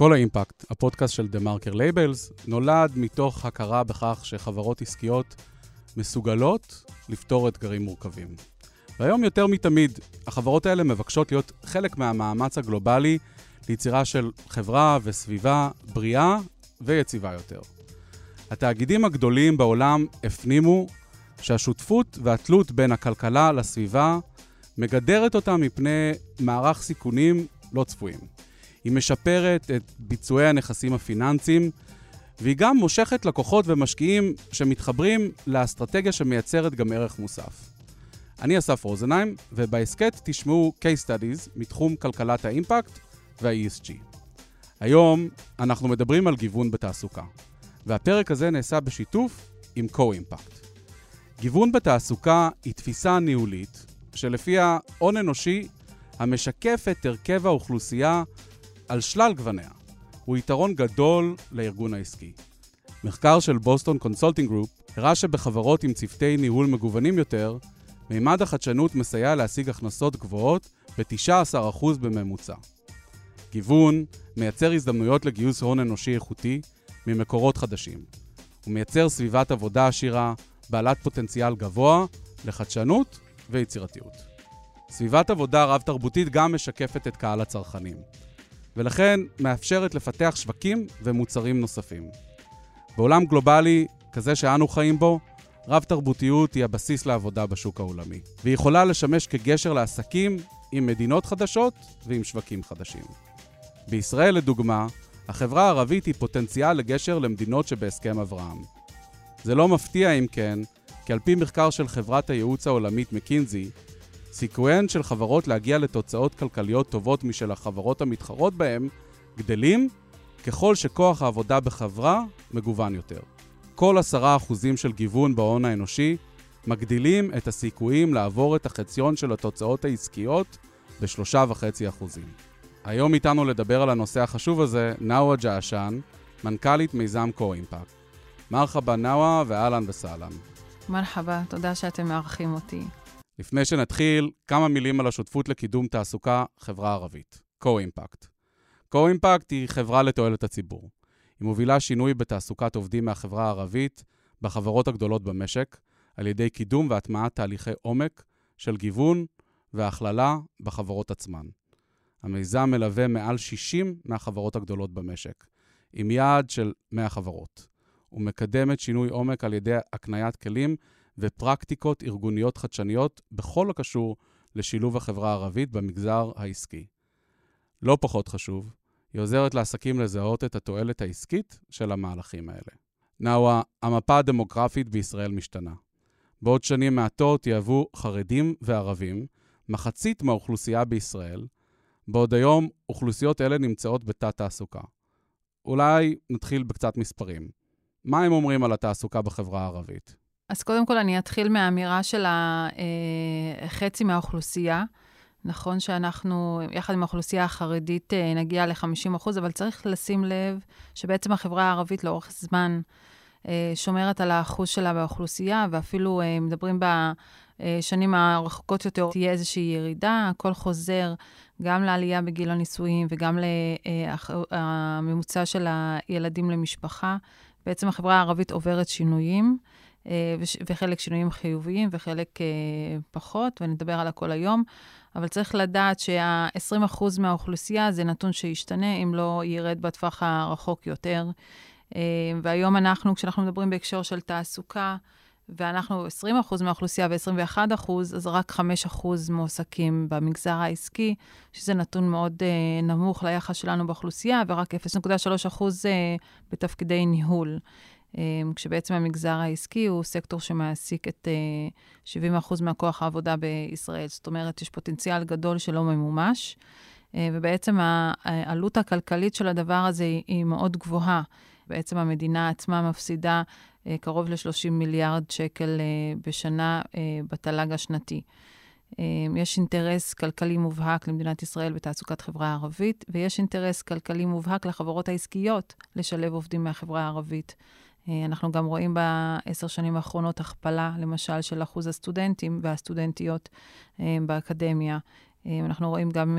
קול האימפקט, הפודקאסט של Marker Labels, נולד מתוך הכרה בכך שחברות עסקיות מסוגלות לפתור אתגרים מורכבים. והיום יותר מתמיד, החברות האלה מבקשות להיות חלק מהמאמץ הגלובלי ליצירה של חברה וסביבה בריאה ויציבה יותר. התאגידים הגדולים בעולם הפנימו שהשותפות והתלות בין הכלכלה לסביבה מגדרת אותם מפני מערך סיכונים לא צפויים. היא משפרת את ביצועי הנכסים הפיננסיים, והיא גם מושכת לקוחות ומשקיעים שמתחברים לאסטרטגיה שמייצרת גם ערך מוסף. אני אסף רוזנהיים, ובהסכת תשמעו case studies מתחום כלכלת האימפקט וה-ESG. היום אנחנו מדברים על גיוון בתעסוקה, והפרק הזה נעשה בשיתוף עם co-impact. גיוון בתעסוקה היא תפיסה ניהולית שלפיה הון אנושי המשקף את הרכב האוכלוסייה על שלל גווניה. הוא יתרון גדול לארגון העסקי. מחקר של Boston Consulting Group הראה שבחברות עם צוותי ניהול מגוונים יותר, מימד החדשנות מסייע להשיג הכנסות גבוהות ב-19% בממוצע. גיוון מייצר הזדמנויות לגיוס הון אנושי איכותי ממקורות חדשים. הוא מייצר סביבת עבודה עשירה, בעלת פוטנציאל גבוה לחדשנות ויצירתיות. סביבת עבודה רב-תרבותית גם משקפת את קהל הצרכנים, ולכן מאפשרת לפתח שווקים ומוצרים נוספים. בעולם גלובלי כזה שאנו חיים בו, רב-תרבותיות היא הבסיס לעבודה בשוק העולמי, והיא יכולה לשמש כגשר לעסקים עם מדינות חדשות ועם שווקים חדשים. בישראל, לדוגמה, החברה הערבית היא פוטנציאל לגשר למדינות שבהסכם אברהם. זה לא מפתיע, אם כן, כי על פי מחקר של חברת הייעוץ העולמית מקינזי, סיכוייהן של חברות להגיע לתוצאות כלכליות טובות משל החברות המתחרות בהן גדלים ככל שכוח העבודה בחברה מגוון יותר. כל עשרה אחוזים של גיוון בהון האנושי מגדילים את הסיכויים לעבור את החציון של התוצאות העסקיות בשלושה וחצי אחוזים. היום איתנו לדבר על הנושא החשוב הזה, נאווה ג'עשן, מנכ"לית מיזם קו-אימפקט. מרחבה נאווה ואהלן וסהלן. מרחבה, תודה שאתם מארחים אותי. לפני שנתחיל, כמה מילים על השותפות לקידום תעסוקה חברה ערבית, קו-אימפקט. קו-אימפקט היא חברה לתועלת הציבור. היא מובילה שינוי בתעסוקת עובדים מהחברה הערבית בחברות הגדולות במשק, על ידי קידום והטמעת תהליכי עומק של גיוון והכללה בחברות עצמן. המיזם מלווה מעל 60 מהחברות הגדולות במשק, עם יעד של 100 חברות. הוא מקדם את שינוי עומק על ידי הקניית כלים ופרקטיקות ארגוניות חדשניות בכל הקשור לשילוב החברה הערבית במגזר העסקי. לא פחות חשוב, היא עוזרת לעסקים לזהות את התועלת העסקית של המהלכים האלה. נאווה, המפה הדמוגרפית בישראל משתנה. בעוד שנים מעטות יהוו חרדים וערבים, מחצית מהאוכלוסייה בישראל, בעוד היום אוכלוסיות אלה נמצאות בתת-תעסוקה. אולי נתחיל בקצת מספרים. מה הם אומרים על התעסוקה בחברה הערבית? אז קודם כל אני אתחיל מהאמירה של החצי מהאוכלוסייה. נכון שאנחנו, יחד עם האוכלוסייה החרדית, אה, נגיע ל-50%, אבל צריך לשים לב שבעצם החברה הערבית לאורך זמן אה, שומרת על האחוז שלה באוכלוסייה, ואפילו אה, מדברים בשנים הרחוקות יותר, תהיה איזושהי ירידה, הכל חוזר גם לעלייה בגיל הנישואים וגם לממוצע של הילדים למשפחה. בעצם החברה הערבית עוברת שינויים. וחלק שינויים חיוביים וחלק פחות, ונדבר על הכל היום. אבל צריך לדעת שה-20% מהאוכלוסייה זה נתון שישתנה, אם לא ירד בטווח הרחוק יותר. אה, והיום אנחנו, כשאנחנו מדברים בהקשר של תעסוקה, ואנחנו 20% מהאוכלוסייה ו-21%, אז רק 5% מועסקים במגזר העסקי, שזה נתון מאוד נמוך ליחס שלנו באוכלוסייה, ורק 0.3% uh, בתפקידי ניהול. אמ, כשבעצם המגזר העסקי הוא סקטור שמעסיק את 70% אה, מהכוח העבודה בישראל. זאת אומרת, יש פוטנציאל גדול שלא ממומש, אה, ובעצם העלות הכלכלית של הדבר הזה היא מאוד גבוהה. בעצם המדינה עצמה מפסידה אה, קרוב ל-30 מיליארד שקל בשנה בתל"ג השנתי. יש אינטרס כלכלי מובהק למדינת ישראל בתעסוקת חברה הערבית, ויש אינטרס כלכלי מובהק לחברות העסקיות לשלב עובדים מהחברה הערבית. אה, אנחנו גם רואים בעשר שנים האחרונות הכפלה, למשל, של אחוז הסטודנטים והסטודנטיות אה, באקדמיה. אנחנו רואים גם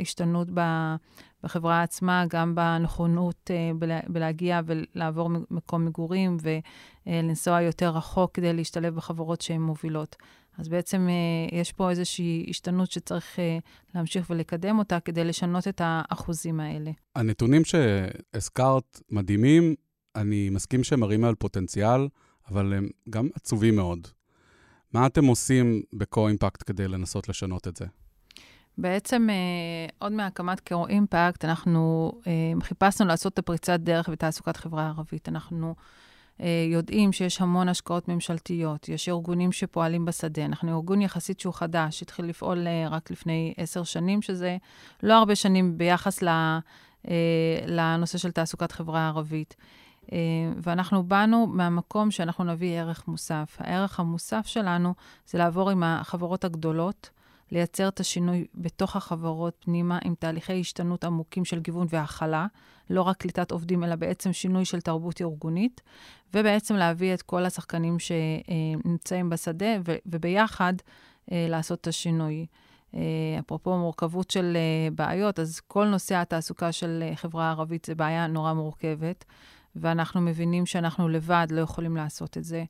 השתנות בחברה עצמה, גם בנכונות בלהגיע ולעבור מקום מגורים ולנסוע יותר רחוק כדי להשתלב בחברות שהן מובילות. אז בעצם יש פה איזושהי השתנות שצריך להמשיך ולקדם אותה כדי לשנות את האחוזים האלה. הנתונים שהזכרת מדהימים, אני מסכים שהם מראים על פוטנציאל, אבל הם גם עצובים מאוד. מה אתם עושים בקו-אימפקט כדי לנסות לשנות את זה? בעצם עוד מהקמת קו-אימפקט, אנחנו חיפשנו לעשות את הפריצת דרך בתעסוקת חברה ערבית. אנחנו יודעים שיש המון השקעות ממשלתיות, יש ארגונים שפועלים בשדה. אנחנו ארגון יחסית שהוא חדש, התחיל לפעול רק לפני עשר שנים, שזה לא הרבה שנים ביחס לנושא של תעסוקת חברה ערבית. ואנחנו באנו מהמקום שאנחנו נביא ערך מוסף. הערך המוסף שלנו זה לעבור עם החברות הגדולות, לייצר את השינוי בתוך החברות פנימה עם תהליכי השתנות עמוקים של גיוון והכלה, לא רק קליטת עובדים, אלא בעצם שינוי של תרבות ארגונית, ובעצם להביא את כל השחקנים שנמצאים בשדה, וביחד לעשות את השינוי. אפרופו מורכבות של בעיות, אז כל נושא התעסוקה של חברה ערבית זה בעיה נורא מורכבת. ואנחנו מבינים שאנחנו לבד לא יכולים לעשות את זה.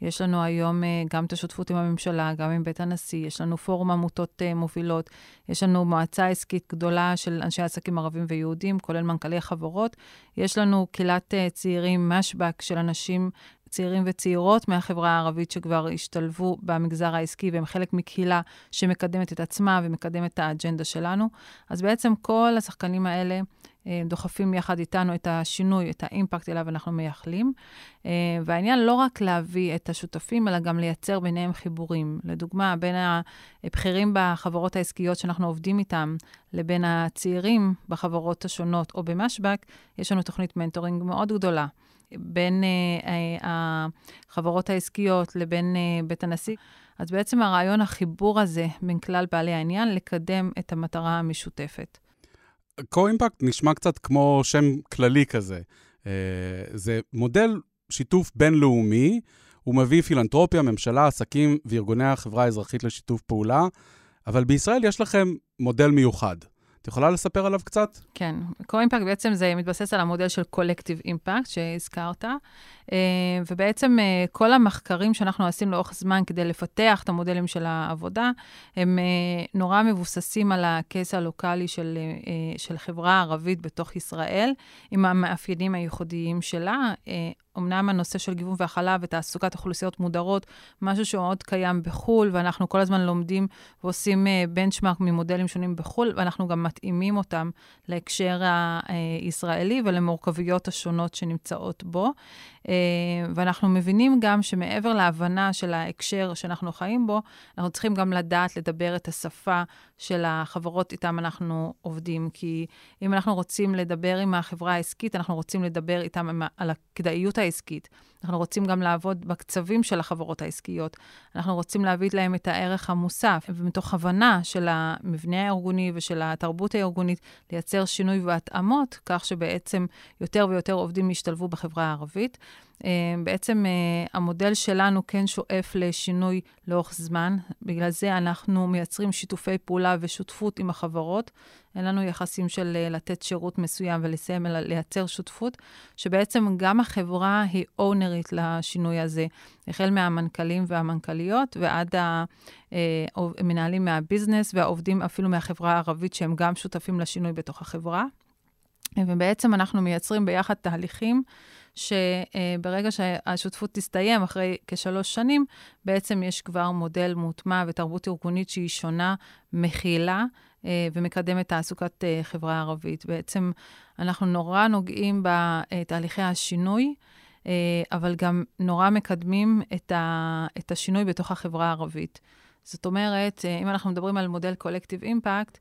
יש לנו היום גם את השותפות עם הממשלה, גם עם בית הנשיא, יש לנו פורום עמותות מובילות, יש לנו מועצה עסקית גדולה של אנשי עסקים ערבים ויהודים, כולל מנכ"לי חברות. יש לנו קהילת צעירים, משבק של אנשים צעירים וצעירות מהחברה הערבית שכבר השתלבו במגזר העסקי, והם חלק מקהילה שמקדמת את עצמה ומקדמת את האג'נדה שלנו. אז בעצם כל השחקנים האלה דוחפים יחד איתנו את השינוי, את האימפקט אליו אנחנו מייחלים. והעניין לא רק להביא את השותפים, אלא גם לייצר ביניהם חיבורים. לדוגמה, בין הבכירים בחברות העסקיות שאנחנו עובדים איתם, לבין הצעירים בחברות השונות או במשבק, יש לנו תוכנית מנטורינג מאוד גדולה. בין החברות העסקיות לבין בית הנשיא. אז בעצם הרעיון, החיבור הזה בין כלל בעלי העניין, לקדם את המטרה המשותפת. קו-אימפקט נשמע קצת כמו שם כללי כזה. זה מודל שיתוף בינלאומי, הוא מביא פילנטרופיה, ממשלה, עסקים וארגוני החברה האזרחית לשיתוף פעולה, אבל בישראל יש לכם מודל מיוחד. את יכולה לספר עליו קצת? כן. קו-אימפקט בעצם זה מתבסס על המודל של קולקטיב אימפקט שהזכרת, ובעצם כל המחקרים שאנחנו עשינו לאורך זמן כדי לפתח את המודלים של העבודה, הם נורא מבוססים על הקייס הלוקאלי של, של חברה ערבית בתוך ישראל, עם המאפיינים הייחודיים שלה. אמנם הנושא של גיוון והכלה ותעסוקת אוכלוסיות מודרות, משהו שמאוד קיים בחו"ל, ואנחנו כל הזמן לומדים ועושים בנצ'מארק ממודלים שונים בחו"ל, ואנחנו גם מתאימים אותם להקשר הישראלי ולמורכבויות השונות שנמצאות בו. ואנחנו מבינים גם שמעבר להבנה של ההקשר שאנחנו חיים בו, אנחנו צריכים גם לדעת לדבר את השפה של החברות איתן אנחנו עובדים. כי אם אנחנו רוצים לדבר עם החברה העסקית, אנחנו רוצים לדבר איתן על הכדאיות העסקית. אנחנו רוצים גם לעבוד בקצבים של החברות העסקיות. אנחנו רוצים להביא להם את הערך המוסף, ומתוך הבנה של המבנה הארגוני ושל התרבות הארגונית, לייצר שינוי והתאמות, כך שבעצם יותר ויותר עובדים ישתלבו בחברה הערבית. בעצם המודל שלנו כן שואף לשינוי לאורך זמן. בגלל זה אנחנו מייצרים שיתופי פעולה ושותפות עם החברות. אין לנו יחסים של לתת שירות מסוים ולסיים, אלא לייצר שותפות, שבעצם גם החברה היא אונרית לשינוי הזה, החל מהמנכ"לים והמנכ"ליות ועד המנהלים מהביזנס והעובדים אפילו מהחברה הערבית, שהם גם שותפים לשינוי בתוך החברה. ובעצם אנחנו מייצרים ביחד תהליכים שברגע שהשותפות תסתיים, אחרי כשלוש שנים, בעצם יש כבר מודל מוטמע ותרבות ארגונית שהיא שונה, מכילה ומקדמת תעסוקת חברה ערבית. בעצם אנחנו נורא נוגעים בתהליכי השינוי, אבל גם נורא מקדמים את השינוי בתוך החברה הערבית. זאת אומרת, אם אנחנו מדברים על מודל קולקטיב אימפקט,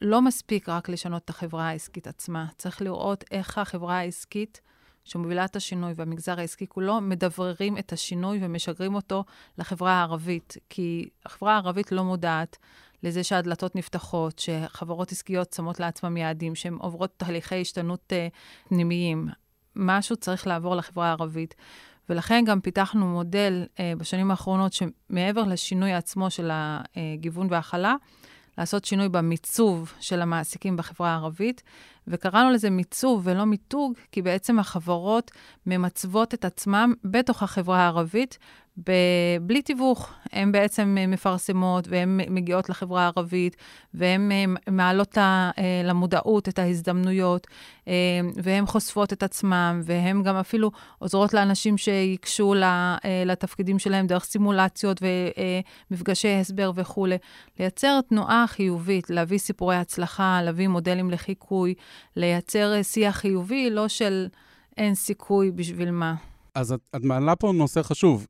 לא מספיק רק לשנות את החברה העסקית עצמה. צריך לראות איך החברה העסקית שמובילה את השינוי והמגזר העסקי כולו, מדבררים את השינוי ומשגרים אותו לחברה הערבית. כי החברה הערבית לא מודעת לזה שהדלתות נפתחות, שחברות עסקיות שמות לעצמם יעדים, שהן עוברות תהליכי השתנות uh, פנימיים. משהו צריך לעבור לחברה הערבית. ולכן גם פיתחנו מודל uh, בשנים האחרונות שמעבר לשינוי עצמו של הגיוון וההכלה, לעשות שינוי במיצוב של המעסיקים בחברה הערבית, וקראנו לזה מיצוב ולא מיתוג, כי בעצם החברות ממצבות את עצמן בתוך החברה הערבית, ב- בלי תיווך. הן בעצם מפרסמות, והן מגיעות לחברה הערבית, והן אה, מעלות אה, למודעות את ההזדמנויות, אה, והן חושפות את עצמן, והן גם אפילו עוזרות לאנשים שייגשו לתפקידים שלהם דרך סימולציות ומפגשי הסבר וכולי. לייצר תנועה חיובית, להביא סיפורי הצלחה, להביא מודלים לחיקוי, לייצר שיח חיובי, לא של אין סיכוי בשביל מה. אז את, את מעלה פה נושא חשוב.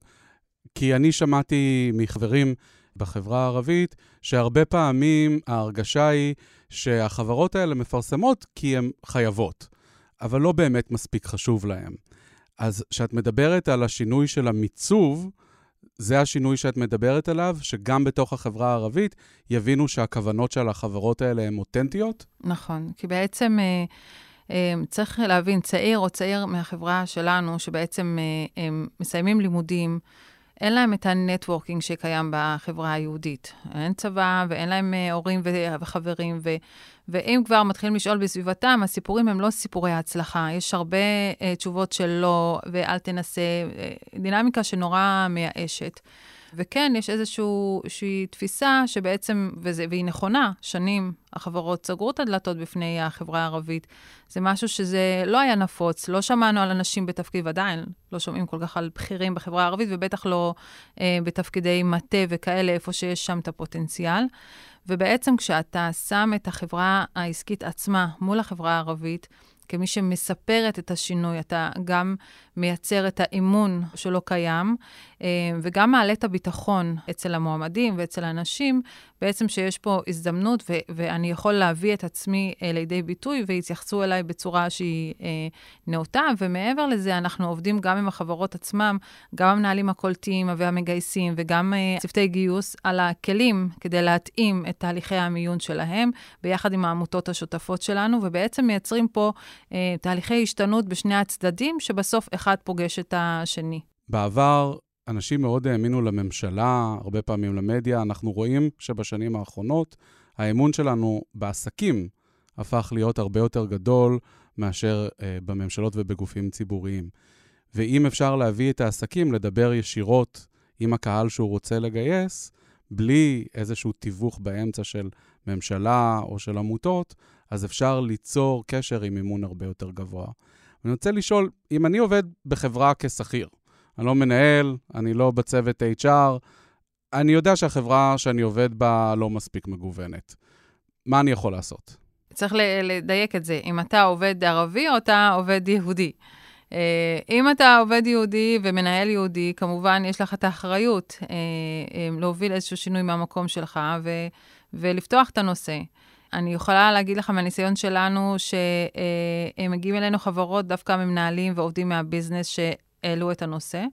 כי אני שמעתי מחברים בחברה הערבית שהרבה פעמים ההרגשה היא שהחברות האלה מפרסמות כי הן חייבות, אבל לא באמת מספיק חשוב להן. אז כשאת מדברת על השינוי של המיצוב, זה השינוי שאת מדברת עליו, שגם בתוך החברה הערבית יבינו שהכוונות של החברות האלה הן אותנטיות? נכון, כי בעצם אה, אה, צריך להבין, צעיר או צעירה מהחברה שלנו, שבעצם אה, מסיימים לימודים, אין להם את ה networking שקיים בחברה היהודית. אין צבא ואין להם אה, הורים וחברים, ו, ואם כבר מתחילים לשאול בסביבתם, הסיפורים הם לא סיפורי הצלחה. יש הרבה uh, תשובות של לא, ואל תנסה, uh, דינמיקה שנורא מייאשת. וכן, יש איזושהי תפיסה שבעצם, וזה, והיא נכונה, שנים החברות סגרו את הדלתות בפני החברה הערבית. זה משהו שזה לא היה נפוץ, לא שמענו על אנשים בתפקיד, ועדיין לא שומעים כל כך על בכירים בחברה הערבית, ובטח לא אה, בתפקידי מטה וכאלה, איפה שיש שם את הפוטנציאל. ובעצם כשאתה שם את החברה העסקית עצמה מול החברה הערבית, כמי שמספרת את השינוי, אתה גם מייצר את האמון שלא קיים, אה, וגם מעלה את הביטחון אצל המועמדים ואצל האנשים, בעצם שיש פה הזדמנות, ו- ואני יכול להביא את עצמי אה, לידי ביטוי, ויתייחסו אליי בצורה שהיא אה, נאותה. ומעבר לזה, אנחנו עובדים גם עם החברות עצמם, גם המנהלים הקולטים והמגייסים, וגם צוותי גיוס, על הכלים כדי להתאים את תהליכי המיון שלהם, ביחד עם העמותות השותפות שלנו, ובעצם מייצרים פה תהליכי השתנות בשני הצדדים, שבסוף אחד פוגש את השני. בעבר אנשים מאוד האמינו לממשלה, הרבה פעמים למדיה. אנחנו רואים שבשנים האחרונות האמון שלנו בעסקים הפך להיות הרבה יותר גדול מאשר אה, בממשלות ובגופים ציבוריים. ואם אפשר להביא את העסקים לדבר ישירות עם הקהל שהוא רוצה לגייס, בלי איזשהו תיווך באמצע של ממשלה או של עמותות, אז אפשר ליצור קשר עם מימון הרבה יותר גבוה. אני רוצה לשאול, אם אני עובד בחברה כשכיר, אני לא מנהל, אני לא בצוות HR, אני יודע שהחברה שאני עובד בה לא מספיק מגוונת. מה אני יכול לעשות? צריך לדייק את זה, אם אתה עובד ערבי או אתה עובד יהודי. אה, אם אתה עובד יהודי ומנהל יהודי, כמובן יש לך את האחריות אה, אה, להוביל איזשהו שינוי מהמקום שלך ו- ולפתוח את הנושא. אני יכולה להגיד לך מהניסיון שלנו, שהם מגיעים אלינו חברות דווקא ממנהלים ועובדים מהביזנס שהעלו את הנושא.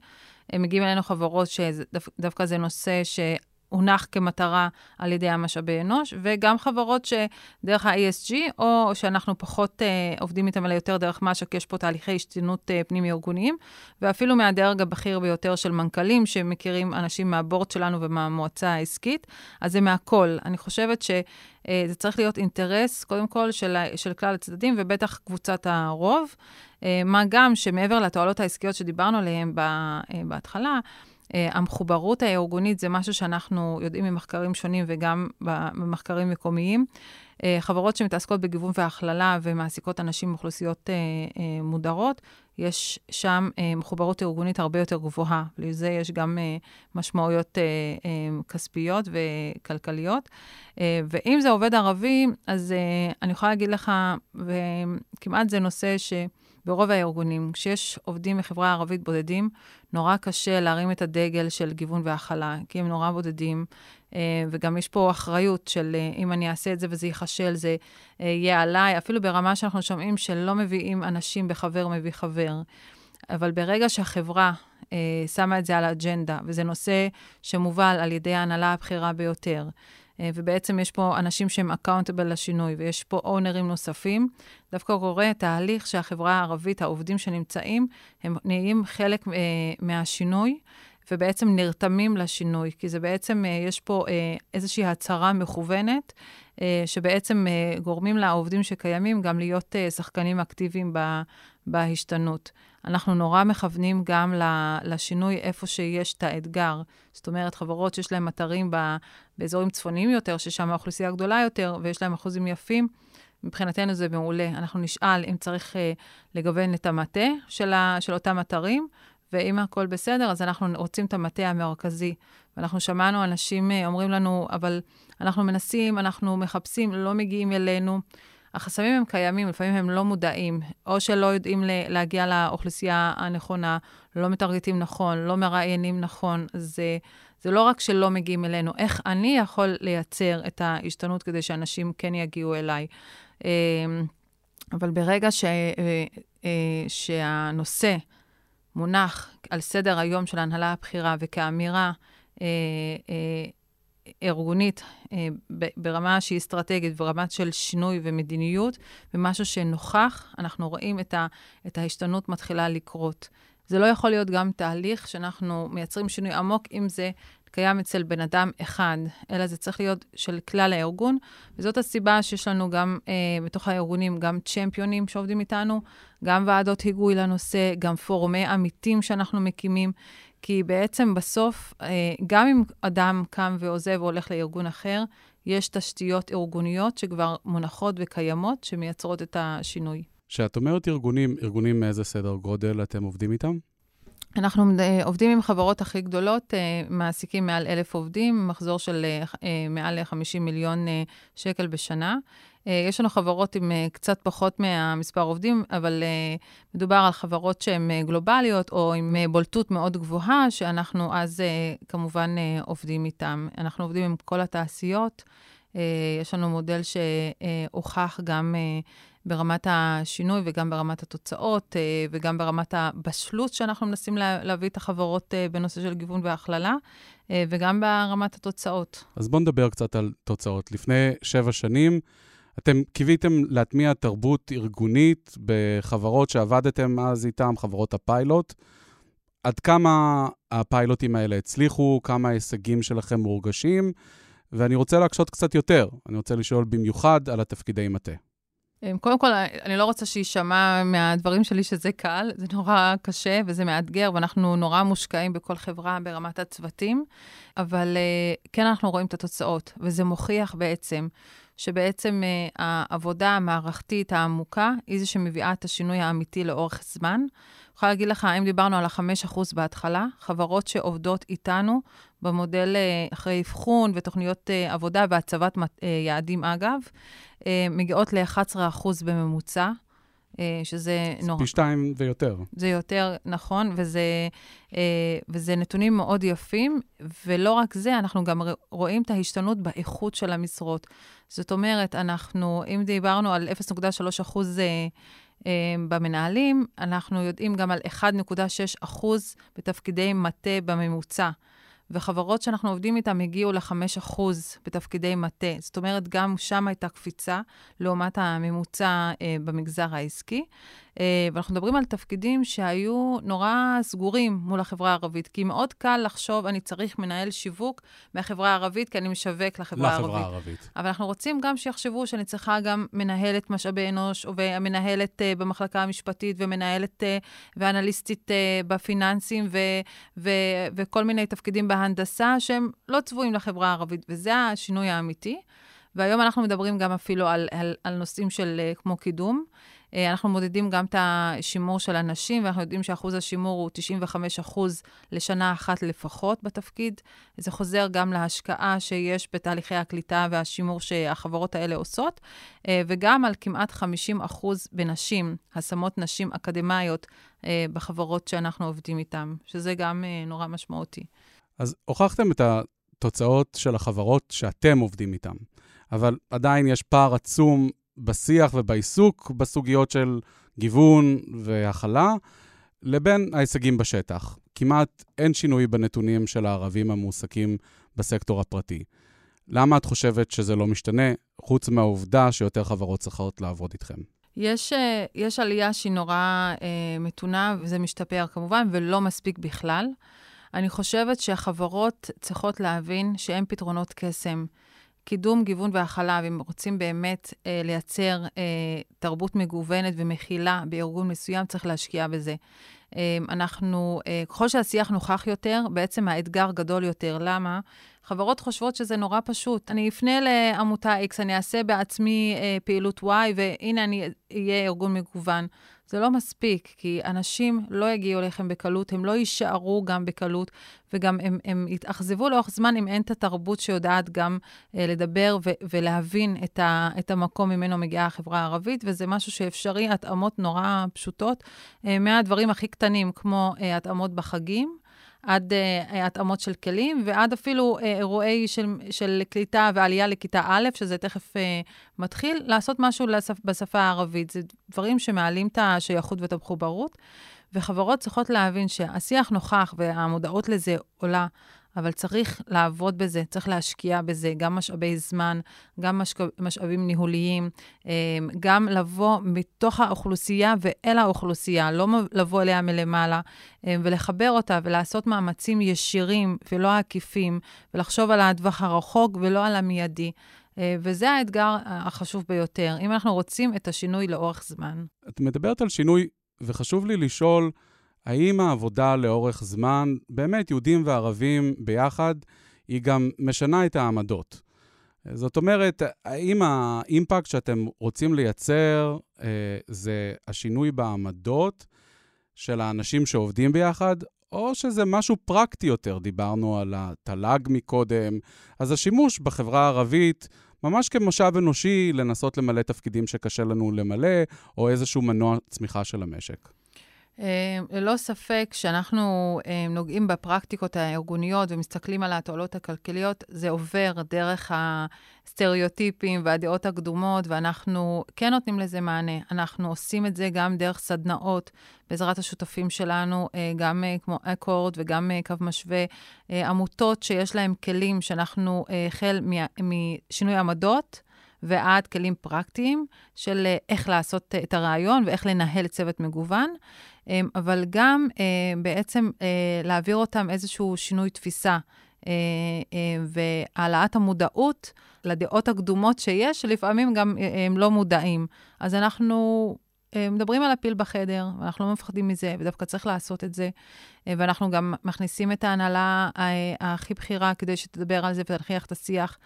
הם מגיעים אלינו חברות שדווקא זה נושא ש... הונח כמטרה על ידי המשאבי אנוש, וגם חברות שדרך ה-ESG, או שאנחנו פחות uh, עובדים איתם, אלא יותר דרך מש"ק, יש פה תהליכי השתנות uh, פנים-ארגוניים, ואפילו מהדרג הבכיר ביותר של מנכ"לים, שמכירים אנשים מהבורד שלנו ומהמועצה העסקית, אז זה מהכל. אני חושבת שזה uh, צריך להיות אינטרס, קודם כל, של, של כלל הצדדים, ובטח קבוצת הרוב. Uh, מה גם שמעבר לתועלות העסקיות שדיברנו עליהן בהתחלה, Uh, המחוברות הארגונית זה משהו שאנחנו יודעים ממחקרים שונים וגם במחקרים מקומיים. Uh, חברות שמתעסקות בגיוון והכללה ומעסיקות אנשים מאוכלוסיות uh, מודרות, יש שם מחוברות ארגונית הרבה יותר גבוהה. לזה יש גם משמעויות כספיות וכלכליות. ואם זה עובד ערבי, אז אני יכולה להגיד לך, וכמעט זה נושא ש... ברוב הארגונים, כשיש עובדים מחברה ערבית בודדים, נורא קשה להרים את הדגל של גיוון והכלה, כי הם נורא בודדים, אה, וגם יש פה אחריות של אה, אם אני אעשה את זה וזה ייכשל, זה אה, יהיה עליי, אפילו ברמה שאנחנו שומעים שלא מביאים אנשים בחבר מביא חבר. אבל ברגע שהחברה שמה את זה על האג'נדה, וזה נושא שמובל על ידי ההנהלה הבכירה ביותר, ובעצם יש פה אנשים שהם אקאונטבל לשינוי, ויש פה אונרים נוספים. דווקא קורה תהליך שהחברה הערבית, העובדים שנמצאים, הם נהיים חלק אה, מהשינוי. ובעצם נרתמים לשינוי, כי זה בעצם, יש פה איזושהי הצהרה מכוונת, שבעצם גורמים לעובדים שקיימים גם להיות שחקנים אקטיביים בהשתנות. אנחנו נורא מכוונים גם לשינוי איפה שיש את האתגר. זאת אומרת, חברות שיש להן אתרים באזורים צפוניים יותר, ששם האוכלוסייה גדולה יותר, ויש להן אחוזים יפים, מבחינתנו זה מעולה. אנחנו נשאל אם צריך לגוון את המטה של, של אותם אתרים, ואם הכל בסדר, אז אנחנו רוצים את המטה המרכזי. ואנחנו שמענו אנשים uh, אומרים לנו, אבל אנחנו מנסים, אנחנו מחפשים, לא מגיעים אלינו. החסמים הם קיימים, לפעמים הם לא מודעים, או שלא יודעים להגיע לאוכלוסייה הנכונה, לא מטרגטים נכון, לא מראיינים נכון. זה, זה לא רק שלא מגיעים אלינו, איך אני יכול לייצר את ההשתנות כדי שאנשים כן יגיעו אליי. אמ, אבל ברגע ש, אה, אה, שהנושא מונח על סדר היום של ההנהלה הבכירה וכאמירה אה, ארגונית אה, ברמה שהיא אסטרטגית, ברמה של שינוי ומדיניות, ומשהו שנוכח, אנחנו רואים את, ה, את ההשתנות מתחילה לקרות. זה לא יכול להיות גם תהליך שאנחנו מייצרים שינוי עמוק אם זה קיים אצל בן אדם אחד, אלא זה צריך להיות של כלל הארגון, וזאת הסיבה שיש לנו גם אה, בתוך הארגונים גם צ'מפיונים שעובדים איתנו, גם ועדות היגוי לנושא, גם פורומי עמיתים שאנחנו מקימים. כי בעצם בסוף, אה, גם אם אדם קם ועוזב והולך לארגון אחר, יש תשתיות ארגוניות שכבר מונחות וקיימות, שמייצרות את השינוי. כשאת אומרת ארגונים, ארגונים מאיזה סדר גודל אתם עובדים איתם? אנחנו אה, עובדים עם חברות הכי גדולות, אה, מעסיקים מעל אלף עובדים, מחזור של מעל 50 מיליון שקל בשנה. אה, יש לנו חברות עם אה, קצת פחות מהמספר עובדים, אבל אה, מדובר על חברות שהן גלובליות או עם בולטות מאוד גבוהה, שאנחנו אז כמובן עובדים איתן. אנחנו עובדים עם כל התעשיות. יש לנו מודל שהוכח גם ברמת השינוי וגם ברמת התוצאות וגם ברמת הבשלות שאנחנו מנסים להביא את החברות בנושא של גיוון והכללה, וגם ברמת התוצאות. אז בואו נדבר קצת על תוצאות. לפני שבע שנים, אתם קיוויתם להטמיע תרבות ארגונית בחברות שעבדתם אז איתן, חברות הפיילוט. עד כמה הפיילוטים האלה הצליחו, כמה ההישגים שלכם מורגשים, ואני רוצה להקשות קצת יותר. אני רוצה לשאול במיוחד על התפקידי מטה. אמ, קודם כל, אני לא רוצה שיישמע מהדברים שלי שזה קל, זה נורא קשה וזה מאתגר, ואנחנו נורא מושקעים בכל חברה ברמת הצוותים, אבל אה, כן אנחנו רואים את התוצאות, וזה מוכיח בעצם שבעצם uh, העבודה המערכתית העמוקה היא זו שמביאה את השינוי האמיתי לאורך זמן. אני יכולה להגיד לך, אם דיברנו על ה-5% בהתחלה, חברות שעובדות איתנו במודל uh, אחרי אבחון ותוכניות uh, עבודה והצבת uh, יעדים, אגב, uh, מגיעות ל-11% בממוצע. אה, שזה נורא. פי שתיים ויותר. זה יותר, נכון, וזה, אה, וזה נתונים מאוד יפים, ולא רק זה, אנחנו גם רואים את ההשתנות באיכות של המשרות. זאת אומרת, אנחנו, אם דיברנו על 0.3 אחוז אה, במנהלים, אנחנו יודעים גם על 1.6 אחוז בתפקידי מטה בממוצע. וחברות שאנחנו עובדים איתן הגיעו ל-5% בתפקידי מטה. זאת אומרת, גם שם הייתה קפיצה לעומת הממוצע אה, במגזר העסקי. אה, ואנחנו מדברים על תפקידים שהיו נורא סגורים מול החברה הערבית, כי מאוד קל לחשוב, אני צריך מנהל שיווק מהחברה הערבית, כי אני משווק לחברה הערבית. לחברה הערבית. אבל אנחנו רוצים גם שיחשבו שאני צריכה גם מנהלת משאבי אנוש, ומנהלת uh, במחלקה המשפטית, ומנהלת uh, ואנליסטית uh, בפיננסים, ו, ו, וכל מיני תפקידים בהנדסה שהם לא צבועים לחברה הערבית, וזה השינוי האמיתי. והיום אנחנו מדברים גם אפילו על, על, על נושאים של כמו קידום. אה, אנחנו מודדים גם את השימור של הנשים, ואנחנו יודעים שאחוז השימור הוא 95 אחוז לשנה אחת לפחות בתפקיד. זה חוזר גם להשקעה שיש בתהליכי הקליטה והשימור שהחברות האלה עושות, אה, וגם על כמעט 50 אחוז בנשים, השמות נשים אקדמאיות אה, בחברות שאנחנו עובדים איתן, שזה גם נורא משמעותי. אז הוכחתם את התוצאות של החברות שאתם עובדים איתן, אבל עדיין יש פער עצום בשיח ובעיסוק בסוגיות של גיוון והכלה, לבין ההישגים בשטח. כמעט אין שינוי בנתונים של הערבים המועסקים בסקטור הפרטי. למה את חושבת שזה לא משתנה, חוץ מהעובדה שיותר חברות צריכות לעבוד איתכם? יש, אה, יש עלייה שהיא נורא אה, מתונה, וזה משתפר כמובן, ולא מספיק בכלל. אני חושבת שהחברות צריכות להבין שאין פתרונות קסם. קידום, גיוון והכלה, ואם רוצים באמת אה, לייצר אה, תרבות מגוונת ומכילה בארגון מסוים, צריך להשקיע בזה. אה, אנחנו, אה, ככל שהשיח נוכח יותר, בעצם האתגר גדול יותר. למה? חברות חושבות שזה נורא פשוט. אני אפנה לעמותה X, אני אעשה בעצמי אה, פעילות Y, והנה אני אהיה ארגון מגוון. זה לא מספיק, כי אנשים לא יגיעו אליכם בקלות, הם לא יישארו גם בקלות, וגם הם, הם יתאכזבו לאורך זמן אם אין את התרבות שיודעת גם אה, לדבר ו- ולהבין את, ה- את המקום ממנו מגיעה החברה הערבית, וזה משהו שאפשרי, התאמות נורא פשוטות, אה, מהדברים הכי קטנים, כמו אה, התאמות בחגים. עד uh, התאמות של כלים, ועד אפילו uh, אירועי של, של קליטה ועלייה לכיתה א', שזה תכף uh, מתחיל, לעשות משהו לשפ, בשפה הערבית. זה דברים שמעלים את השייכות ואת המחוברות, וחברות צריכות להבין שהשיח נוכח והמודעות לזה עולה, אבל צריך לעבוד בזה, צריך להשקיע בזה, גם משאבי זמן, גם משק... משאבים ניהוליים, אמ, גם לבוא מתוך האוכלוסייה ואל האוכלוסייה, לא לבוא אליה מלמעלה, אמ, ולחבר אותה ולעשות מאמצים ישירים ולא עקיפים, ולחשוב על הטווח הרחוק ולא על המיידי. אה, וזה האתגר החשוב ביותר, אם אנחנו רוצים את השינוי לאורך זמן. את מדברת על שינוי, וחשוב לי לשאול, האם העבודה לאורך זמן, באמת יהודים וערבים ביחד, היא גם משנה את העמדות? זאת אומרת, האם האימפקט שאתם רוצים לייצר אה, זה השינוי בעמדות של האנשים שעובדים ביחד, או שזה משהו פרקטי יותר? דיברנו על התל"ג מקודם, אז השימוש בחברה הערבית ממש כמשאב אנושי לנסות למלא תפקידים שקשה לנו למלא, או איזשהו מנוע צמיחה של המשק. אה, ללא ספק, כשאנחנו אה, נוגעים בפרקטיקות הארגוניות ומסתכלים על התועלות הכלכליות, זה עובר דרך הסטריאוטיפים והדעות הקדומות, ואנחנו כן נותנים לזה מענה. אנחנו עושים את זה גם דרך סדנאות, בעזרת השותפים שלנו, אה, גם כמו אקורד וגם קו משווה, עמותות שיש להן כלים שאנחנו, החל משינוי עמדות, ועד כלים פרקטיים של איך לעשות את הרעיון ואיך לנהל צוות מגוון. אמ, אבל גם אה, בעצם אה, להעביר אותם איזשהו שינוי תפיסה אה, והעלאת המודעות לדעות הקדומות שיש, שלפעמים גם הם לא מודעים. אז אנחנו מדברים על הפיל בחדר, ואנחנו לא מפחדים מזה, ודווקא צריך לעשות את זה. ואנחנו גם מכניסים את ההנהלה הכי בכירה כדי שתדבר על זה ותנכיח את השיח.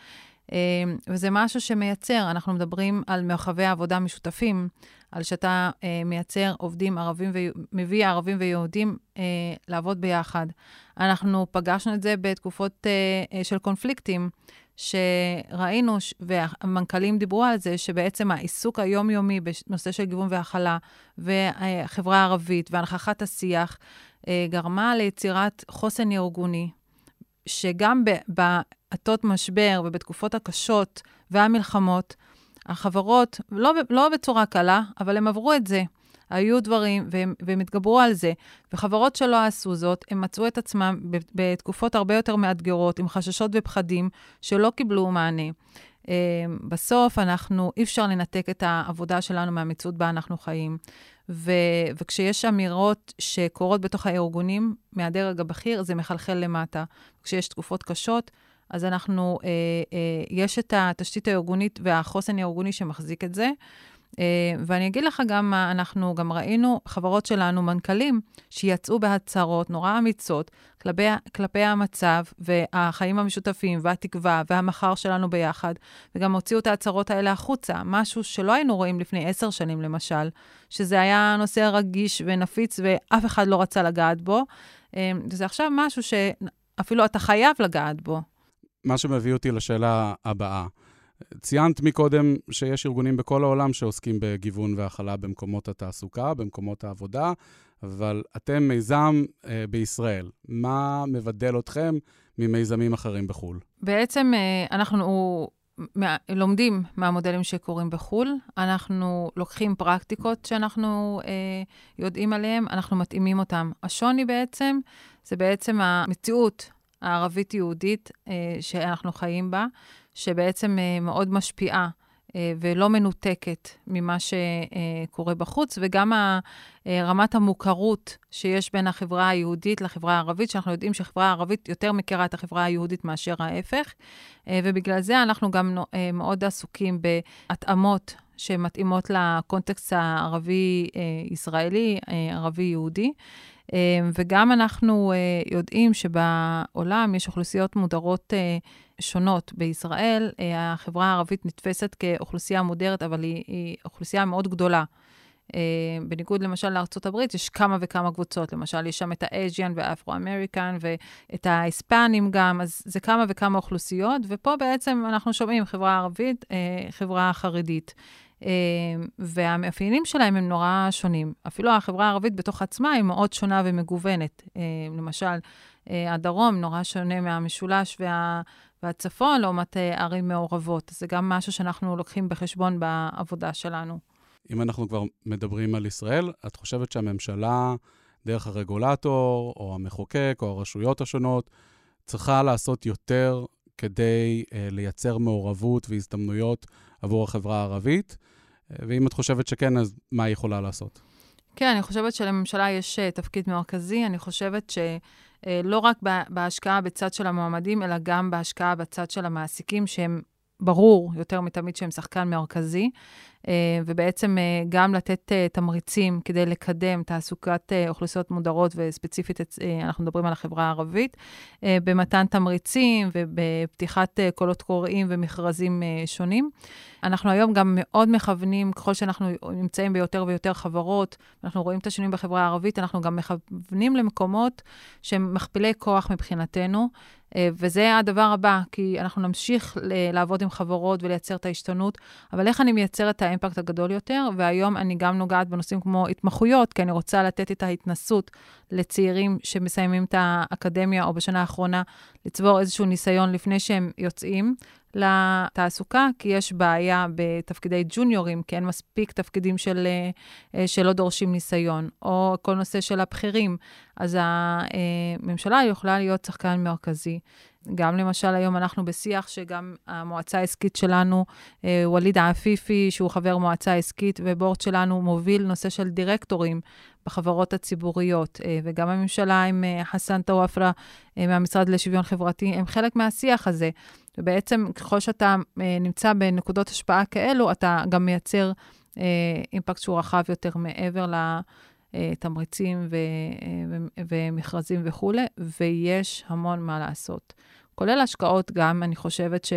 אמ, וזה משהו שמייצר, אנחנו מדברים על מרחבי עבודה משותפים, על שאתה אה, מייצר עובדים ערבים, מביא ערבים ויהודים אה, לעבוד ביחד. אנחנו פגשנו את זה בתקופות אה, של קונפליקטים, שראינו, והמנכ"לים דיברו על זה, שבעצם העיסוק היומיומי בנושא של גיוון והכלה, והחברה הערבית, והנכחת השיח, גרמה ליצירת חוסן ארגוני, שגם בעתות משבר ובתקופות הקשות והמלחמות, החברות, לא, לא בצורה קלה, אבל הם עברו את זה. היו דברים, והם, והם התגברו על זה. וחברות שלא עשו זאת, הם מצאו את עצמם בתקופות הרבה יותר מאתגרות, עם חששות ופחדים, שלא קיבלו מענה. אמ, בסוף אנחנו, אי אפשר לנתק את העבודה שלנו מהמציאות בה אנחנו חיים. ו, וכשיש אמירות שקורות בתוך הארגונים, מהדרג הבכיר, זה מחלחל למטה. כשיש תקופות קשות, אז אנחנו, אה, אה, יש את התשתית הארגונית והחוסן הארגוני שמחזיק את זה. אה, ואני אגיד לך גם מה, אנחנו גם ראינו חברות שלנו, מנכ"לים, שיצאו בהצהרות נורא אמיצות כלפי, כלפי המצב והחיים המשותפים והתקווה והמחר שלנו ביחד, וגם הוציאו את ההצהרות האלה החוצה, משהו שלא היינו רואים לפני עשר שנים, למשל, שזה היה נושא רגיש ונפיץ ואף אחד לא רצה לגעת בו. אה, וזה עכשיו משהו שאפילו אתה חייב לגעת בו. מה שמביא אותי לשאלה הבאה. ציינת מקודם שיש ארגונים בכל העולם שעוסקים בגיוון והכלה במקומות התעסוקה, במקומות העבודה, אבל אתם מיזם אה, בישראל. מה מבדל אתכם ממיזמים אחרים בחו"ל? בעצם אה, אנחנו מה, לומדים מהמודלים שקורים בחו"ל. אנחנו לוקחים פרקטיקות שאנחנו אה, יודעים עליהן, אנחנו מתאימים אותן. השוני בעצם, זה בעצם המציאות הערבית-יהודית אה, שאנחנו חיים בה, שבעצם אה, מאוד משפיעה ולא מנותקת ממה שקורה בחוץ, וגם רמת המוכרות שיש בין החברה היהודית לחברה הערבית, שאנחנו יודעים שהחברה הערבית יותר מכירה את החברה היהודית מאשר ההפך, ובגלל זה אנחנו גם מאוד עסוקים בהתאמות שמתאימות לקונטקסט הערבי-ישראלי, ערבי-יהודי. וגם אנחנו יודעים שבעולם יש אוכלוסיות מודרות שונות. בישראל, החברה הערבית נתפסת כאוכלוסייה מודרת, אבל היא, היא אוכלוסייה מאוד גדולה. בניגוד למשל לארה"ב, יש כמה וכמה קבוצות. למשל, יש שם את האז'יאן והאפרו-אמריקן ואת ההיספנים גם, אז זה כמה וכמה אוכלוסיות, ופה בעצם אנחנו שומעים חברה ערבית, חברה חרדית. והמאפיינים שלהם הם נורא שונים. אפילו החברה הערבית בתוך עצמה היא מאוד שונה ומגוונת. למשל, הדרום נורא שונה מהמשולש וה... והצפון, לעומת ערים מעורבות. זה גם משהו שאנחנו לוקחים בחשבון בעבודה שלנו. אם אנחנו כבר מדברים על ישראל, את חושבת שהממשלה, דרך הרגולטור, או המחוקק, או הרשויות השונות, צריכה לעשות יותר כדי uh, לייצר מעורבות והזדמנויות עבור החברה הערבית? ואם את חושבת שכן, אז מה היא יכולה לעשות? כן, אני חושבת שלממשלה יש uh, תפקיד מרכזי. אני חושבת שלא רק בהשקעה בצד של המועמדים, אלא גם בהשקעה בצד של המעסיקים, שהם ברור יותר מתמיד שהם שחקן מרכזי. אה, ובעצם אה, גם לתת אה, תמריצים כדי לקדם תעסוקת אוכלוסיות מודרות, וספציפית אנחנו מדברים על החברה הערבית, במתן תמריצים ובפתיחת קולות קוראים ומכרזים שונים. אנחנו היום גם מאוד מכוונים, ככל שאנחנו נמצאים ביותר ויותר חברות, אנחנו רואים את השינויים בחברה הערבית, אנחנו גם מכוונים למקומות שהם מכפילי כוח מבחינתנו. וזה הדבר הבא, כי אנחנו נמשיך לעבוד עם חברות ולייצר את ההשתנות, אבל איך אני מייצרת את האימפקט הגדול יותר, והיום אני גם נוגעת בנושאים כמו התמחויות, כי אני רוצה לתת את ההתנסות לצעירים שמסיימים את האקדמיה או בשנה האחרונה, לצבור איזשהו ניסיון לפני שהם יוצאים. לתעסוקה, כי יש בעיה בתפקידי ג'וניורים, כי אין מספיק תפקידים של, אה, שלא דורשים ניסיון, או כל נושא של הבכירים. אז הממשלה יכולה להיות שחקן מרכזי. גם למשל, היום אנחנו בשיח שגם המועצה העסקית שלנו, אה, ווליד עפיפי, שהוא חבר מועצה עסקית, ובורד שלנו מוביל נושא של דירקטורים בחברות הציבוריות, אה, וגם הממשלה עם חסן טוואפרה מהמשרד לשוויון חברתי, הם חלק מהשיח הזה. ובעצם ככל שאתה אה, נמצא בנקודות השפעה כאלו, אתה גם מייצר אה, אימפקט שהוא רחב יותר מעבר לתמריצים ו, אה, ומכרזים וכולי, ויש המון מה לעשות. כולל השקעות גם, אני חושבת ש...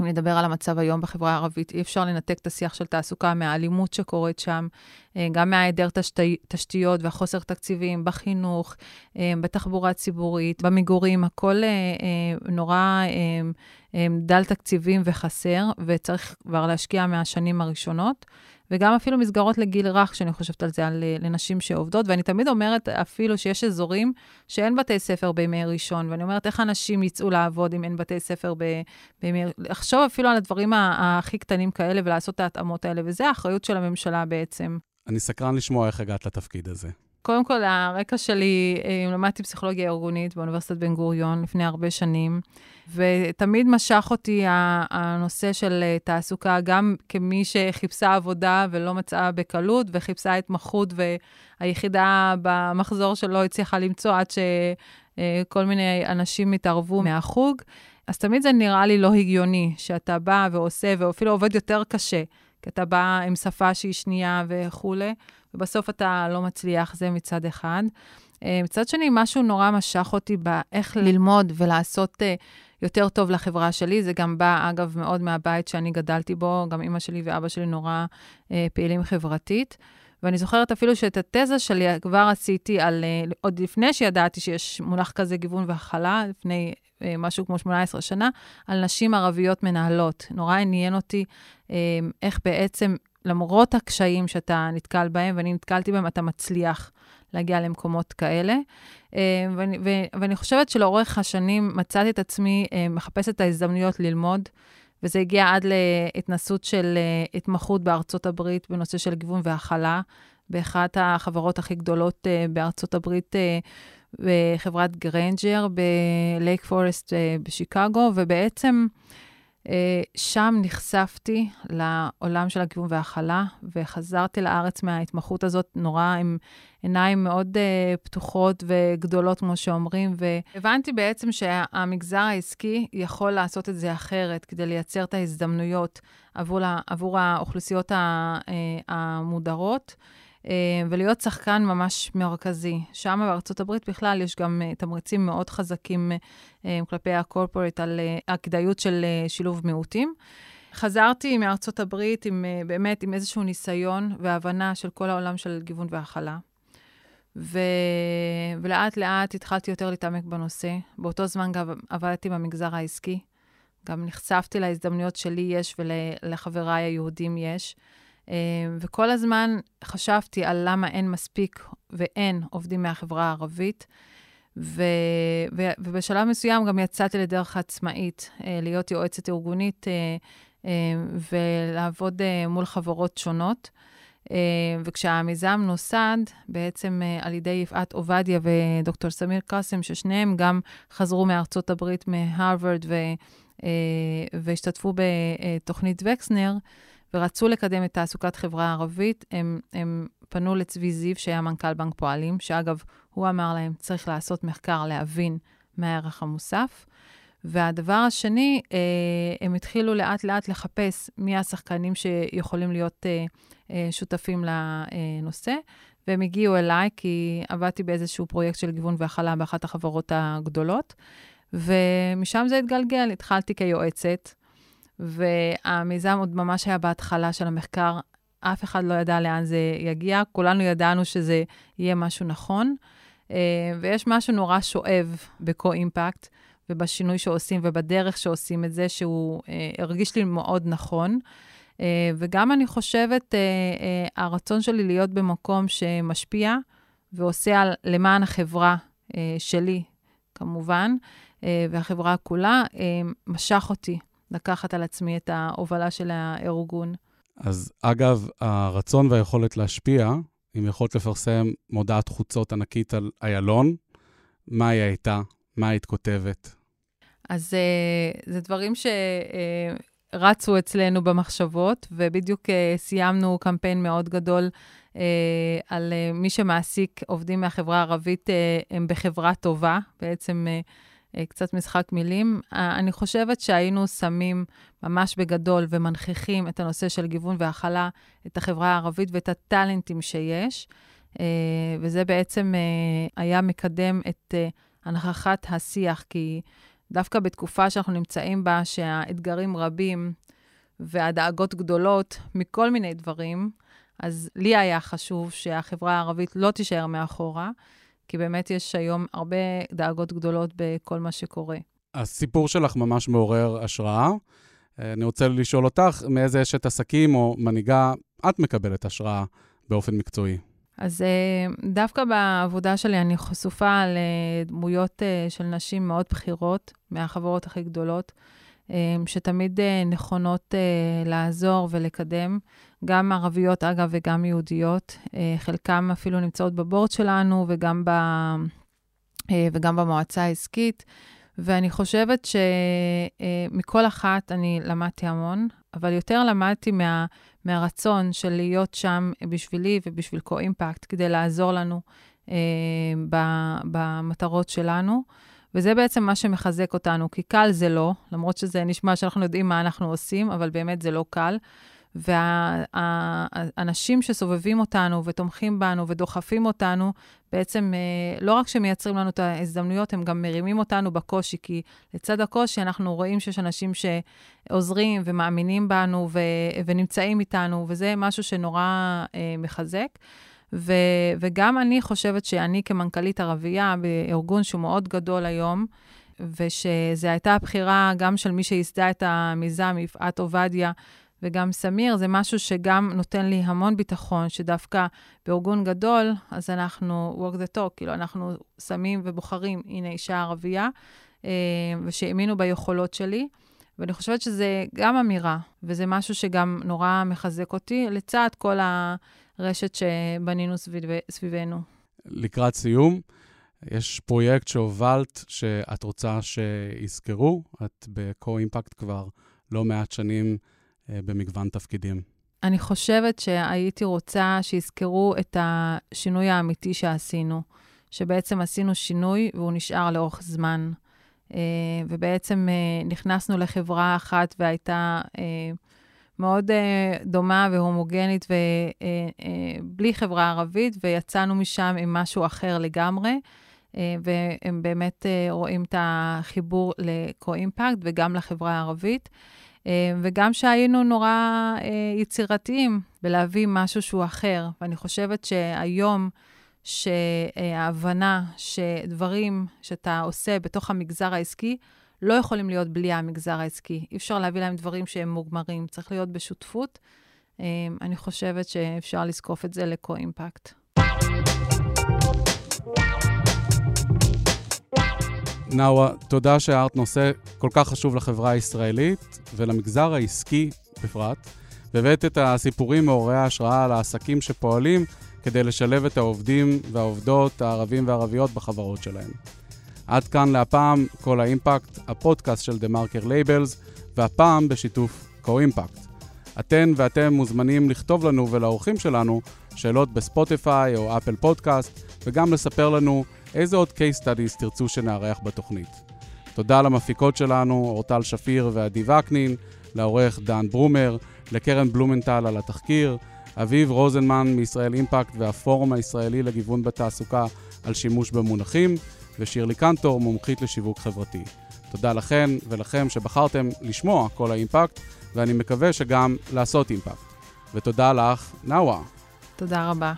אם נדבר על המצב היום בחברה הערבית, אי אפשר לנתק את השיח של תעסוקה מהאלימות שקורית שם, אה, גם מההיעדר תשתי, תשתיות והחוסר תקציבים בחינוך, אה, בתחבורה ציבורית, במגורים, הכל אה, נורא דל תקציבים וחסר, וצריך כבר להשקיע מהשנים הראשונות. וגם אפילו מסגרות לגיל רך, שאני חושבת על זה, על, לנשים שעובדות. ואני תמיד אומרת אפילו שיש אזורים שאין בתי ספר בימי ראשון, ואני אומרת, איך אנשים יצאו לעבוד אם אין בתי ספר ב, בימי... לחשוב אפילו על הדברים הכי קטנים כאלה ולעשות את ההתאמות האלה, וזה האחריות של הממשלה בעצם. אני סקרן לשמוע איך הגעת לתפקיד הזה. קודם כל, הרקע שלי, אה, למדתי פסיכולוגיה ארגונית באוניברסיטת בן גוריון לפני הרבה שנים, ותמיד משך אותי הנושא של אה, תעסוקה, גם כמי שחיפשה עבודה ולא מצאה בקלות, וחיפשה התמחות, והיחידה במחזור שלו הצליחה למצוא עד שכל אה, מיני אנשים התערבו מהחוג. אז תמיד זה נראה לי לא הגיוני, שאתה בא ועושה, ואפילו עובד יותר קשה, כי אתה בא עם שפה שהיא שנייה וכולי. ובסוף אתה לא מצליח, זה מצד אחד. אה, מצד שני, משהו נורא משך אותי באיך ללמוד ולעשות אה, יותר טוב לחברה שלי. זה גם בא, אגב, מאוד מהבית שאני גדלתי בו, גם אימא שלי ואבא שלי נורא אה, פעילים חברתית. ואני זוכרת אפילו שאת התזה שלי כבר עשיתי על, עוד לפני שידעתי שיש מונח כזה גיוון והכלה, לפני משהו כמו 18 שנה, על נשים ערביות מנהלות. נורא עניין אותי איך בעצם למרות הקשיים שאתה נתקל בהם, ואני נתקלתי בהם, אתה מצליח להגיע למקומות כאלה. אה, ואני, ואני חושבת שלאורך השנים מצאתי את עצמי אה, מחפשת את ההזדמנויות ללמוד, וזה הגיע עד להתנסות של אה, התמחות בארצות הברית בנושא של גיוון והכלה, באחת החברות הכי גדולות בארצות הברית, בחברת Grainger ב Lake Forest בשיקגו, ובעצם... שם נחשפתי לעולם של הגיוון וההכלה, וחזרתי לארץ מההתמחות הזאת נורא עם עיניים מאוד אה, פתוחות וגדולות, כמו שאומרים, והבנתי בעצם שהמגזר העסקי יכול לעשות את זה אחרת, כדי לייצר את ההזדמנויות עבור, עבור האוכלוסיות המודרות. ולהיות שחקן ממש מרכזי. שם בארצות הברית בכלל יש גם תמריצים מאוד חזקים כלפי הקורפורט על הכדאיות של שילוב מיעוטים. חזרתי מארצות הברית עם, באמת עם איזשהו ניסיון והבנה של כל העולם של גיוון והכלה. ו... ולאט לאט התחלתי יותר להתעמק בנושא. באותו זמן גם עבדתי במגזר העסקי. גם נחשפתי להזדמנויות שלי יש ולחבריי היהודים יש. אה, וכל הזמן חשבתי על למה אין מספיק ואין עובדים מהחברה הערבית. ו, ו, ובשלב מסוים גם יצאתי לדרך עצמאית, אה, להיות יועצת ארגונית אה, ולעבוד מול חברות שונות. וכשהמיזם נוסד, בעצם על ידי יפעת עובדיה ודוקטור סמיר קאסם, ששניהם גם חזרו מארצות הברית, מהרווארד, והשתתפו בתוכנית וקסנר, ורצו לקדם את תעסוקת חברה ערבית, הם, הם פנו לצבי זיו, שהיה מנכ"ל בנק פועלים, שאגב, הוא אמר להם, צריך לעשות מחקר להבין מה הערך המוסף. והדבר השני, אה, הם התחילו לאט-לאט לחפש מי השחקנים שיכולים להיות אה, אה, שותפים לנושא, והם הגיעו אליי, כי עבדתי באיזשהו פרויקט של גיוון והכלה באחת החברות הגדולות, ומשם זה התגלגל, התחלתי כיועצת. והמיזם עוד ממש היה בהתחלה של המחקר, אף אחד לא ידע לאן זה יגיע, כולנו ידענו שזה יהיה משהו נכון, אה, ויש משהו נורא שואב בקו-אימפקט, ובשינוי שעושים ובדרך שעושים את זה, שהוא אה, הרגיש לי מאוד נכון. אה, וגם אני חושבת, הרצון שלי להיות במקום שמשפיע ועושה על, למען החברה שלי, כמובן, והחברה כולה, משך אותי. לקחת על עצמי את ההובלה של הארגון. אז אגב, הרצון והיכולת להשפיע, אם יכולת לפרסם מודעת חוצות ענקית על איילון, מה היא הייתה? מה היית כותבת? אז uh, זה דברים שרצו uh, אצלנו במחשבות, ובדיוק uh, סיימנו קמפיין מאוד גדול על מי שמעסיק עובדים מהחברה הערבית, הם בחברה טובה. בעצם אה, קצת משחק מילים. אה, אני חושבת שהיינו שמים ממש בגדול ומנכיחים את הנושא של גיוון והכלה, את החברה הערבית ואת הטאלנטים שיש, אה, וזה בעצם היה מקדם את הנכחת השיח, כי דווקא בתקופה שאנחנו נמצאים בה, שהאתגרים רבים והדאגות גדולות מכל מיני דברים, אז לי היה חשוב שהחברה הערבית לא תישאר מאחורה. כי באמת יש היום הרבה דאגות גדולות בכל מה שקורה. הסיפור שלך ממש מעורר השראה. אה, אני רוצה לשאול אותך, מאיזה אשת עסקים או מנהיגה את מקבלת השראה באופן מקצועי? אז אה, דווקא בעבודה שלי אני חשופה לדמויות אה, של נשים מאוד בכירות, מהחברות הכי גדולות. אמ, שתמיד אה, נכונות אה, לעזור ולקדם, גם ערביות, אגב, וגם יהודיות. אה, חלקם אפילו נמצאות בבורד שלנו וגם, ב, וגם במועצה העסקית. ואני חושבת שמכל אחת אני למדתי המון, אבל יותר למדתי מה, מהרצון של להיות שם בשבילי ובשביל קו-אימפקט, כדי לעזור לנו במטרות שלנו. וזה בעצם מה שמחזק אותנו, כי קל זה לא, למרות שזה נשמע שאנחנו יודעים מה אנחנו עושים, אבל באמת זה לא קל. והאנשים וה, שסובבים אותנו ותומכים בנו ודוחפים אותנו, בעצם אה, לא רק שמייצרים לנו את ההזדמנויות, הם גם מרימים אותנו בקושי, כי לצד הקושי אנחנו רואים שיש אנשים שעוזרים ומאמינים בנו ו, ונמצאים איתנו, וזה משהו שנורא אה, מחזק. ו, וגם אני חושבת שאני כמנכ"לית ערבייה בארגון שהוא מאוד גדול היום, ושזו הייתה הבחירה גם של מי שייסדה את המיזם, יפעת עובדיה, וגם סמיר, זה משהו שגם נותן לי המון ביטחון, שדווקא בארגון גדול, אז אנחנו work the talk, כאילו, אנחנו שמים ובוחרים, הנה אישה ערבייה, אה, ושהאמינו ביכולות שלי. ואני חושבת שזה גם אמירה, וזה משהו שגם נורא מחזק אותי, לצד כל ה... רשת שבנינו סביב, סביבנו. לקראת סיום, יש פרויקט שהובלת שאת רוצה שיזכרו, את בקו-אימפקט כבר לא מעט שנים אה, במגוון תפקידים. אני חושבת שהייתי רוצה שיזכרו את השינוי האמיתי שעשינו, שבעצם עשינו שינוי והוא נשאר לאורך זמן. אה, ובעצם אה, נכנסנו לחברה אחת והייתה אה, מאוד דומה והומוגנית ובלי חברה ערבית, ויצאנו משם עם משהו אחר לגמרי. והם באמת רואים את החיבור לקו-אימפקט וגם לחברה הערבית. וגם שהיינו נורא יצירתיים בלהביא משהו שהוא אחר. ואני חושבת שהיום, שההבנה שדברים שאתה עושה בתוך המגזר העסקי לא יכולים להיות בלי המגזר העסקי. אי אפשר להביא להם דברים שהם מוגמרים, צריך להיות בשותפות. אה, אני חושבת שאפשר לזקוף את זה לקו-אימפקט. נאווה, תודה שהארת נושא כל כך חשוב לחברה הישראלית ולמגזר העסקי בפרט, והבאת את הסיפורים מעוררי ההשראה על העסקים שפועלים כדי לשלב את העובדים והעובדות הערבים והערביות בחברות שלהם. עד כאן להפעם, קול האימפקט, הפודקאסט של TheMarker Labels, והפעם בשיתוף Co-Impact. אתן ואתם מוזמנים לכתוב לנו ולאורחים שלנו שאלות בספוטיפיי או אפל פודקאסט, וגם לספר לנו איזה עוד case studies תרצו שנארח בתוכנית. תודה למפיקות שלנו, אורטל שפיר ועדי וקנין, לעורך דן ברומר, לקרן בלומנטל על התחקיר, אביב רוזנמן מישראל אימפקט והפורום הישראלי לגיוון בתעסוקה על שימוש במונחים, ושירלי קנטור, מומחית לשיווק חברתי. תודה לכן ולכם שבחרתם לשמוע כל האימפקט, ואני מקווה שגם לעשות אימפקט. ותודה לך, נאווה. תודה רבה.